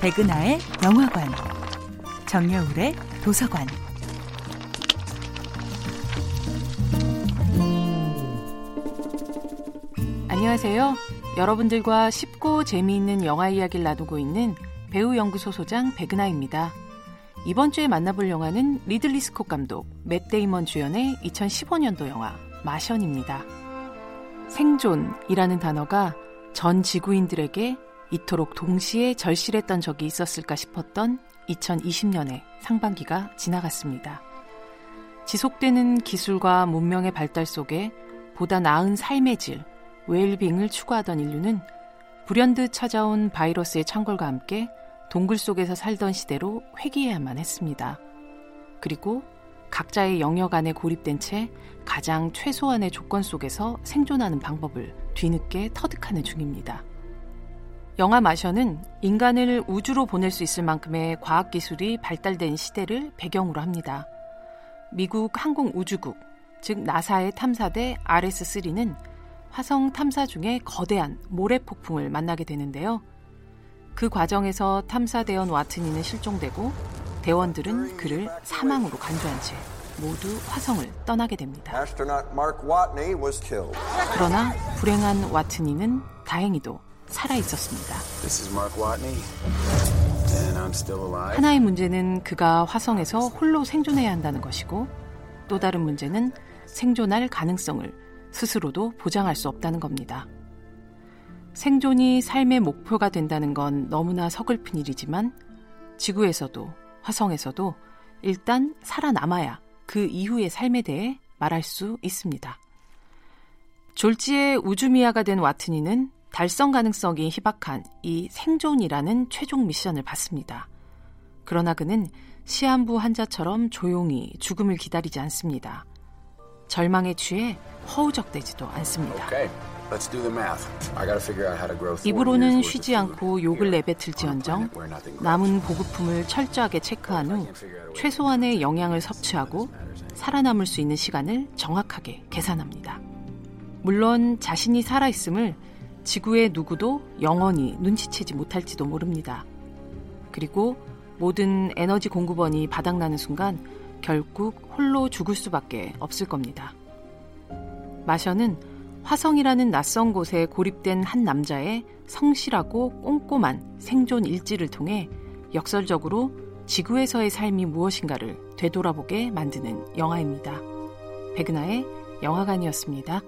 백은하의 영화관, 정여울의 도서관. 안녕하세요. 여러분들과 쉽고 재미있는 영화 이야기를 나누고 있는 배우 연구소 소장 백은하입니다. 이번 주에 만나볼 영화는 리들리 스콧 감독, 맷 데이먼 주연의 2015년도 영화 Martian입니다. 생존이라는 단어가 전 지구인들에게 이토록 동시에 절실했던 적이 있었을까 싶었던 2020년의 상반기가 지나갔습니다. 지속되는 기술과 문명의 발달 속에 보다 나은 삶의 질, 웰빙을 추구하던 인류는 불현듯 찾아온 바이러스의 창궐과 함께 동굴 속에서 살던 시대로 회귀해야만 했습니다. 그리고 각자의 영역 안에 고립된 채 가장 최소한의 조건 속에서 생존하는 방법을 뒤늦게 터득하는 중입니다. 영화 마션은 인간을 우주로 보낼 수 있을 만큼의 과학기술이 발달된 시대를 배경으로 합니다. 미국 항공우주국, 즉 나사의 탐사대 RS-3는 화성 탐사 중에 거대한 모래폭풍을 만나게 되는데요. 그 과정에서 탐사대원 와트니는 실종되고 대원들은 그를 사망으로 간주한 채 모두 화성을 떠나게 됩니다. 그러나 불행한 와트니는 다행히도 살아 있었습니다. 하나의 문제는 그가 화성에서 홀로 생존해야 한다는 것이고 또 다른 문제는 생존할 가능성을 스스로도 보장할 수 없다는 겁니다. 생존이 삶의 목표가 된다는 건 너무나 서글픈 일이지만 지구에서도 화성에서도 일단 살아남아야 그 이후의 삶에 대해 말할 수 있습니다. 졸지에 우주미아가 된 와트니는 달성 가능성이 희박한 이 생존이라는 최종 미션을 받습니다. 그러나 그는 시한부 환자처럼 조용히 죽음을 기다리지 않습니다. 절망에 취해 허우적대지도 않습니다. 입으로는 쉬지 않고 욕을 내뱉을지언정 남은 보급품을 철저하게 체크한 후 최소한의 영양을 섭취하고 살아남을 수 있는 시간을 정확하게 계산합니다. 물론 자신이 살아있음을 지구의 누구도 영원히 눈치채지 못할지도 모릅니다. 그리고 모든 에너지 공급원이 바닥나는 순간 결국 홀로 죽을 수밖에 없을 겁니다. 마셔는 화성이라는 낯선 곳에 고립된 한 남자의 성실하고 꼼꼼한 생존 일지를 통해 역설적으로 지구에서의 삶이 무엇인가를 되돌아보게 만드는 영화입니다. 백은하의 영화관이었습니다.